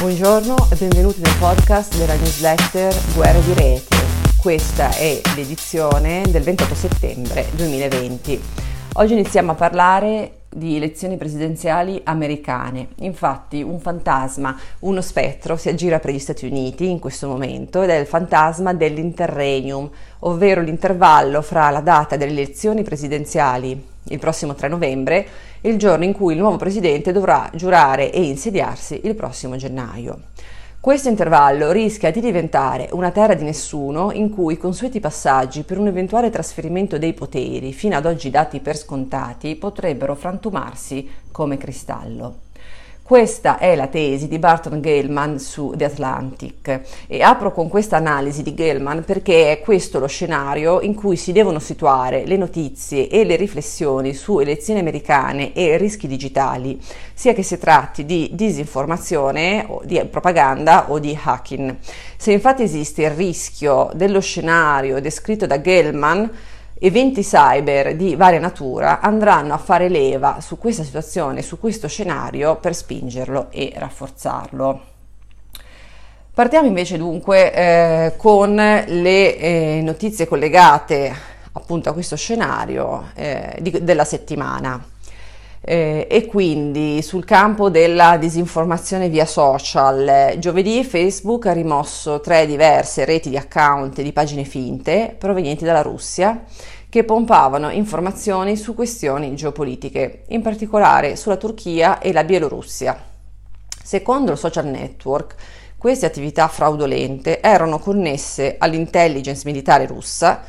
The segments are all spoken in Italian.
Buongiorno e benvenuti nel podcast della newsletter Guerre di Rete. Questa è l'edizione del 28 settembre 2020. Oggi iniziamo a parlare di elezioni presidenziali americane. Infatti un fantasma, uno spettro si aggira per gli Stati Uniti in questo momento ed è il fantasma dell'interregnum, ovvero l'intervallo fra la data delle elezioni presidenziali il prossimo 3 novembre e il giorno in cui il nuovo presidente dovrà giurare e insediarsi il prossimo gennaio. Questo intervallo rischia di diventare una terra di nessuno in cui i consueti passaggi per un eventuale trasferimento dei poteri, fino ad oggi dati per scontati, potrebbero frantumarsi come cristallo. Questa è la tesi di Barton Gellman su The Atlantic e apro con questa analisi di Gellman perché è questo lo scenario in cui si devono situare le notizie e le riflessioni su elezioni americane e rischi digitali, sia che si tratti di disinformazione, di propaganda o di hacking. Se infatti esiste il rischio dello scenario descritto da Gellman, eventi cyber di varia natura andranno a fare leva su questa situazione, su questo scenario per spingerlo e rafforzarlo. Partiamo invece dunque eh, con le eh, notizie collegate appunto a questo scenario eh, di, della settimana. Eh, e quindi sul campo della disinformazione via social, giovedì Facebook ha rimosso tre diverse reti di account di pagine finte provenienti dalla Russia che pompavano informazioni su questioni geopolitiche, in particolare sulla Turchia e la Bielorussia. Secondo il social network, queste attività fraudolente erano connesse all'intelligence militare russa,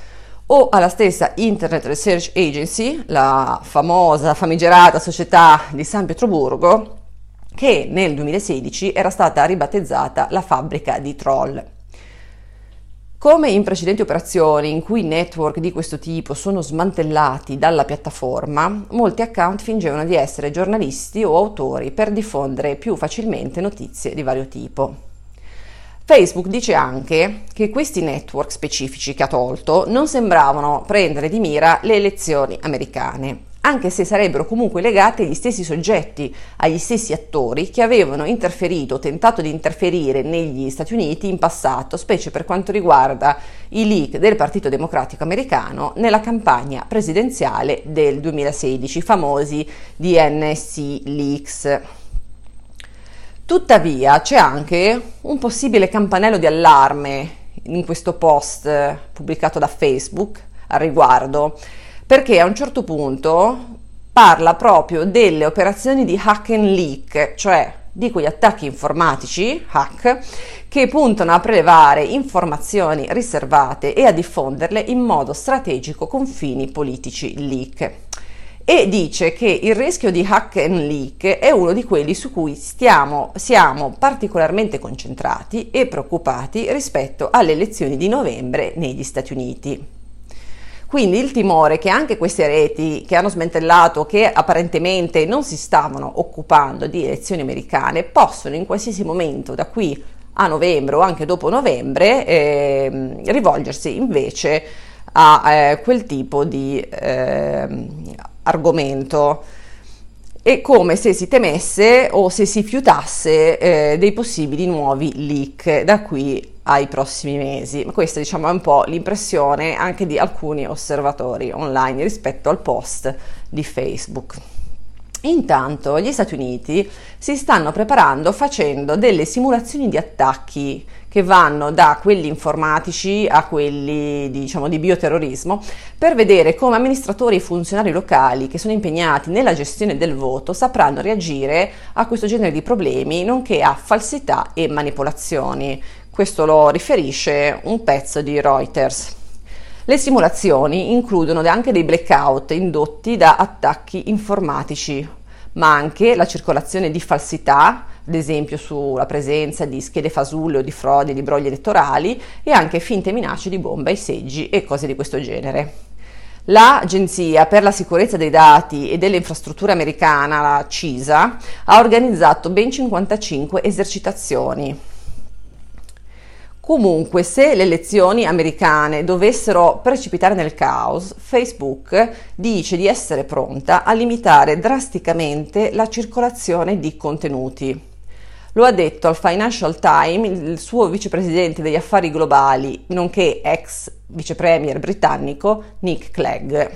o alla stessa Internet Research Agency, la famosa, famigerata società di San Pietroburgo, che nel 2016 era stata ribattezzata la fabbrica di troll. Come in precedenti operazioni in cui network di questo tipo sono smantellati dalla piattaforma, molti account fingevano di essere giornalisti o autori per diffondere più facilmente notizie di vario tipo. Facebook dice anche che questi network specifici che ha tolto non sembravano prendere di mira le elezioni americane, anche se sarebbero comunque legate agli stessi soggetti, agli stessi attori che avevano interferito o tentato di interferire negli Stati Uniti in passato, specie per quanto riguarda i leak del Partito Democratico americano nella campagna presidenziale del 2016, i famosi DNC leaks. Tuttavia c'è anche un possibile campanello di allarme in questo post pubblicato da Facebook al riguardo, perché a un certo punto parla proprio delle operazioni di hack and leak, cioè di quegli attacchi informatici, hack, che puntano a prelevare informazioni riservate e a diffonderle in modo strategico con fini politici leak e dice che il rischio di hack and leak è uno di quelli su cui stiamo, siamo particolarmente concentrati e preoccupati rispetto alle elezioni di novembre negli Stati Uniti. Quindi il timore che anche queste reti che hanno smantellato, che apparentemente non si stavano occupando di elezioni americane, possono in qualsiasi momento da qui a novembre o anche dopo novembre eh, rivolgersi invece a eh, quel tipo di eh, argomento è come se si temesse o se si fiutasse eh, dei possibili nuovi leak da qui ai prossimi mesi. Questa diciamo è un po' l'impressione anche di alcuni osservatori online rispetto al post di Facebook. Intanto gli Stati Uniti si stanno preparando facendo delle simulazioni di attacchi che vanno da quelli informatici a quelli diciamo, di bioterrorismo per vedere come amministratori e funzionari locali che sono impegnati nella gestione del voto sapranno reagire a questo genere di problemi nonché a falsità e manipolazioni. Questo lo riferisce un pezzo di Reuters. Le simulazioni includono anche dei blackout indotti da attacchi informatici, ma anche la circolazione di falsità, ad esempio sulla presenza di schede fasulle o di frodi di brogli elettorali e anche finte minacce di bombe ai seggi e cose di questo genere. L'Agenzia per la sicurezza dei dati e delle infrastrutture americana, la CISA, ha organizzato ben 55 esercitazioni Comunque, se le elezioni americane dovessero precipitare nel caos, Facebook dice di essere pronta a limitare drasticamente la circolazione di contenuti. lo ha detto al Financial Times il suo vicepresidente degli affari globali, nonché ex vicepremier britannico Nick Clegg.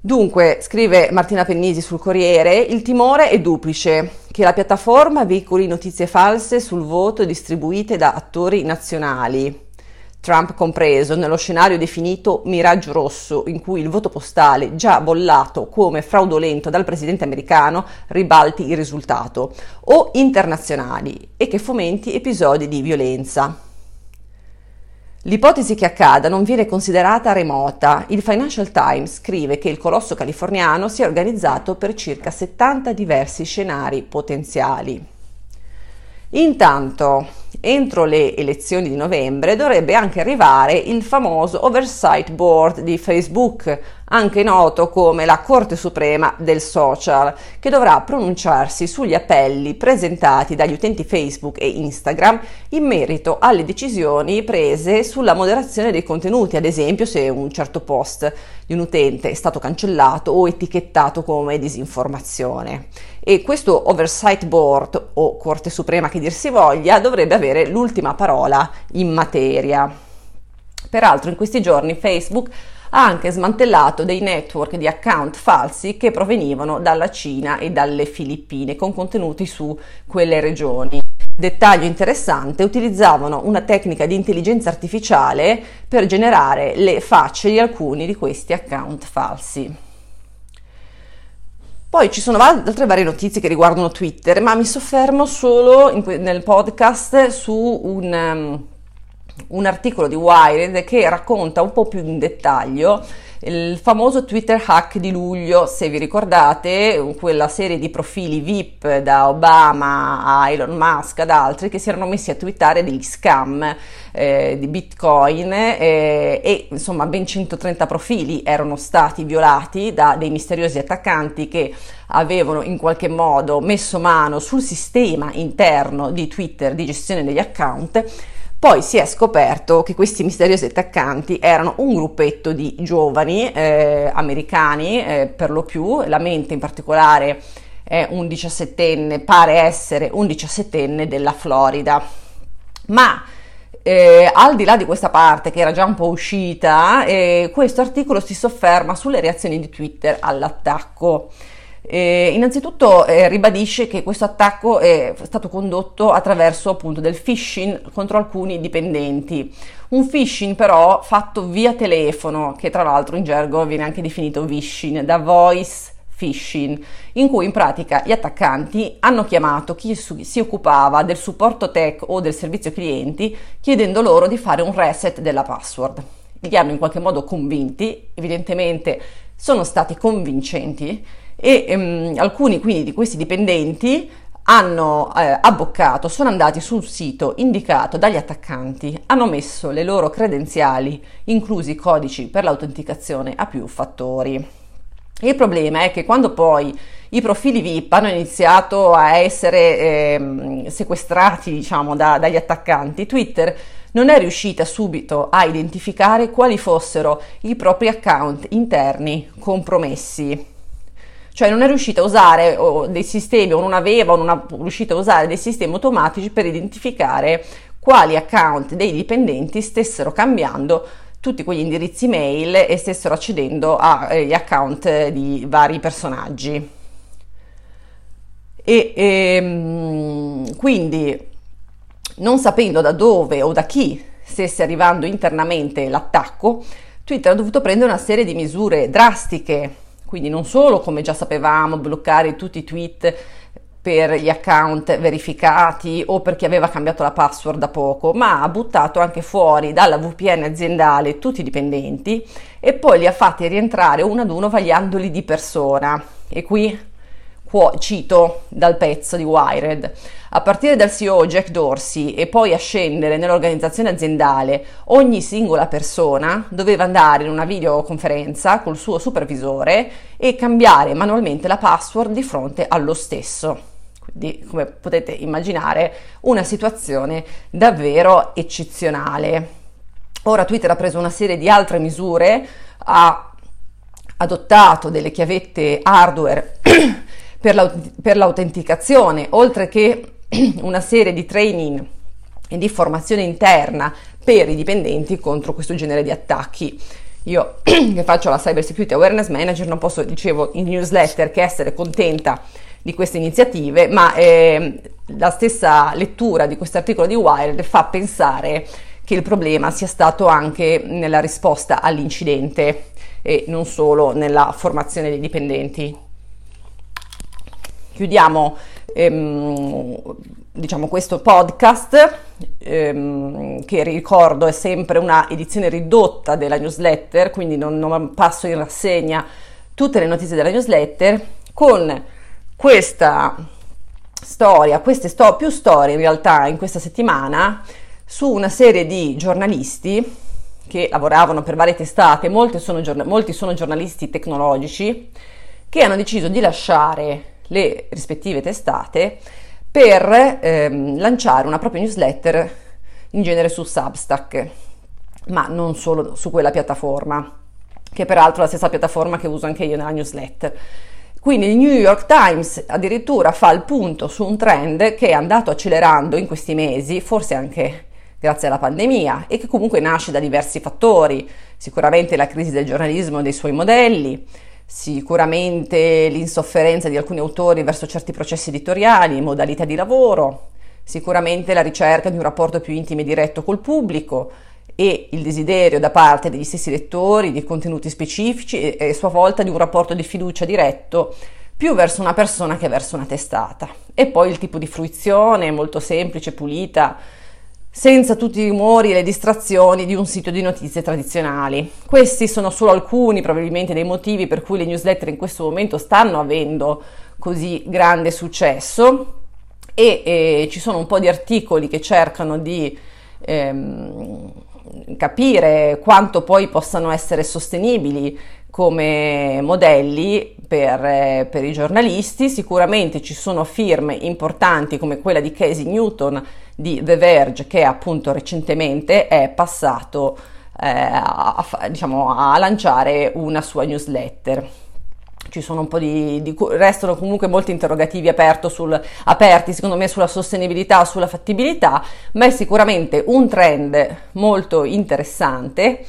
Dunque, scrive Martina Pennisi sul Corriere, il timore è duplice, che la piattaforma veicoli notizie false sul voto distribuite da attori nazionali Trump compreso, nello scenario definito miraggio rosso, in cui il voto postale, già bollato come fraudolento dal presidente americano, ribalti il risultato, o internazionali e che fomenti episodi di violenza. L'ipotesi che accada non viene considerata remota. Il Financial Times scrive che il colosso californiano si è organizzato per circa 70 diversi scenari potenziali. Intanto, entro le elezioni di novembre dovrebbe anche arrivare il famoso Oversight Board di Facebook, anche noto come la Corte Suprema del Social, che dovrà pronunciarsi sugli appelli presentati dagli utenti Facebook e Instagram in merito alle decisioni prese sulla moderazione dei contenuti, ad esempio se un certo post di un utente è stato cancellato o etichettato come disinformazione. E questo Oversight Board o Corte Suprema che dir si voglia dovrebbe avere l'ultima parola in materia. Peraltro in questi giorni Facebook ha anche smantellato dei network di account falsi che provenivano dalla Cina e dalle Filippine con contenuti su quelle regioni. Dettaglio interessante, utilizzavano una tecnica di intelligenza artificiale per generare le facce di alcuni di questi account falsi. Poi ci sono altre varie notizie che riguardano Twitter, ma mi soffermo solo in, nel podcast su un... Um, un articolo di Wired che racconta un po' più in dettaglio il famoso Twitter hack di luglio, se vi ricordate, quella serie di profili VIP da Obama a Elon Musk ad altri che si erano messi a twittare degli scam eh, di Bitcoin eh, e insomma ben 130 profili erano stati violati da dei misteriosi attaccanti che avevano in qualche modo messo mano sul sistema interno di Twitter di gestione degli account poi si è scoperto che questi misteriosi attaccanti erano un gruppetto di giovani eh, americani, eh, per lo più, la mente in particolare è un diciassettenne, pare essere un diciassettenne della Florida. Ma eh, al di là di questa parte che era già un po' uscita, eh, questo articolo si sofferma sulle reazioni di Twitter all'attacco. Eh, innanzitutto eh, ribadisce che questo attacco è stato condotto attraverso appunto del phishing contro alcuni dipendenti. Un phishing però fatto via telefono, che tra l'altro in gergo viene anche definito phishing, da voice phishing, in cui in pratica gli attaccanti hanno chiamato chi si occupava del supporto tech o del servizio clienti chiedendo loro di fare un reset della password. Li hanno in qualche modo convinti, evidentemente sono stati convincenti e ehm, alcuni quindi di questi dipendenti hanno eh, abboccato, sono andati sul sito indicato dagli attaccanti, hanno messo le loro credenziali, inclusi i codici per l'autenticazione a più fattori. Il problema è che quando poi i profili VIP hanno iniziato a essere eh, sequestrati, diciamo, da, dagli attaccanti, Twitter non è riuscita subito a identificare quali fossero i propri account interni compromessi cioè non è riuscita a usare dei sistemi o non aveva o non è riuscita a usare dei sistemi automatici per identificare quali account dei dipendenti stessero cambiando tutti quegli indirizzi mail e stessero accedendo agli account di vari personaggi. E, e ehm, quindi non sapendo da dove o da chi stesse arrivando internamente l'attacco, Twitter ha dovuto prendere una serie di misure drastiche quindi non solo, come già sapevamo, bloccare tutti i tweet per gli account verificati o per chi aveva cambiato la password da poco, ma ha buttato anche fuori dalla VPN aziendale tutti i dipendenti e poi li ha fatti rientrare uno ad uno vagliandoli di persona. E qui cito dal pezzo di Wired. A partire dal CEO Jack Dorsey e poi a scendere nell'organizzazione aziendale, ogni singola persona doveva andare in una videoconferenza col suo supervisore e cambiare manualmente la password di fronte allo stesso. Quindi, come potete immaginare, una situazione davvero eccezionale. Ora Twitter ha preso una serie di altre misure, ha adottato delle chiavette hardware per, l'aut- per l'autenticazione, oltre che una serie di training e di formazione interna per i dipendenti contro questo genere di attacchi. Io che faccio la Cyber Security Awareness Manager non posso, dicevo in newsletter, che essere contenta di queste iniziative, ma eh, la stessa lettura di questo articolo di Wired fa pensare che il problema sia stato anche nella risposta all'incidente e non solo nella formazione dei dipendenti. Chiudiamo ehm, diciamo questo podcast ehm, che ricordo è sempre una edizione ridotta della newsletter quindi non, non passo in rassegna tutte le notizie della newsletter. Con questa storia, queste sto- più storie in realtà in questa settimana su una serie di giornalisti che lavoravano per varie testate, molti sono, giorn- molti sono giornalisti tecnologici che hanno deciso di lasciare le rispettive testate per ehm, lanciare una propria newsletter in genere su Substack, ma non solo su quella piattaforma, che peraltro è la stessa piattaforma che uso anche io nella newsletter. Quindi il New York Times addirittura fa il punto su un trend che è andato accelerando in questi mesi, forse anche grazie alla pandemia e che comunque nasce da diversi fattori, sicuramente la crisi del giornalismo e dei suoi modelli, sicuramente l'insofferenza di alcuni autori verso certi processi editoriali, modalità di lavoro, sicuramente la ricerca di un rapporto più intimo e diretto col pubblico e il desiderio da parte degli stessi lettori di contenuti specifici e a sua volta di un rapporto di fiducia diretto più verso una persona che verso una testata. E poi il tipo di fruizione molto semplice, pulita, senza tutti i rumori e le distrazioni di un sito di notizie tradizionali. Questi sono solo alcuni probabilmente dei motivi per cui le newsletter in questo momento stanno avendo così grande successo e, e ci sono un po' di articoli che cercano di ehm, capire quanto poi possano essere sostenibili come modelli per, per, i giornalisti. Sicuramente ci sono firme importanti come quella di Casey Newton di The Verge che appunto recentemente è passato eh, a, diciamo, a lanciare una sua newsletter di, di, restano comunque molti interrogativi sul, aperti secondo me sulla sostenibilità, sulla fattibilità, ma è sicuramente un trend molto interessante.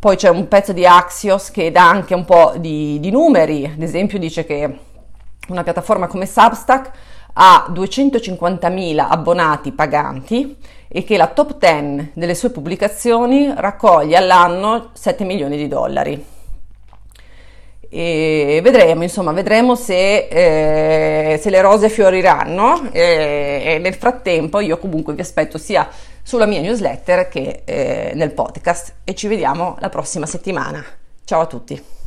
Poi c'è un pezzo di Axios che dà anche un po' di, di numeri, ad esempio dice che una piattaforma come Substack ha 250.000 abbonati paganti e che la top 10 delle sue pubblicazioni raccoglie all'anno 7 milioni di dollari. E vedremo, insomma, vedremo se, eh, se le rose fioriranno e, e, nel frattempo io comunque vi aspetto sia sulla mia newsletter che eh, nel podcast e ci vediamo la prossima settimana. Ciao a tutti!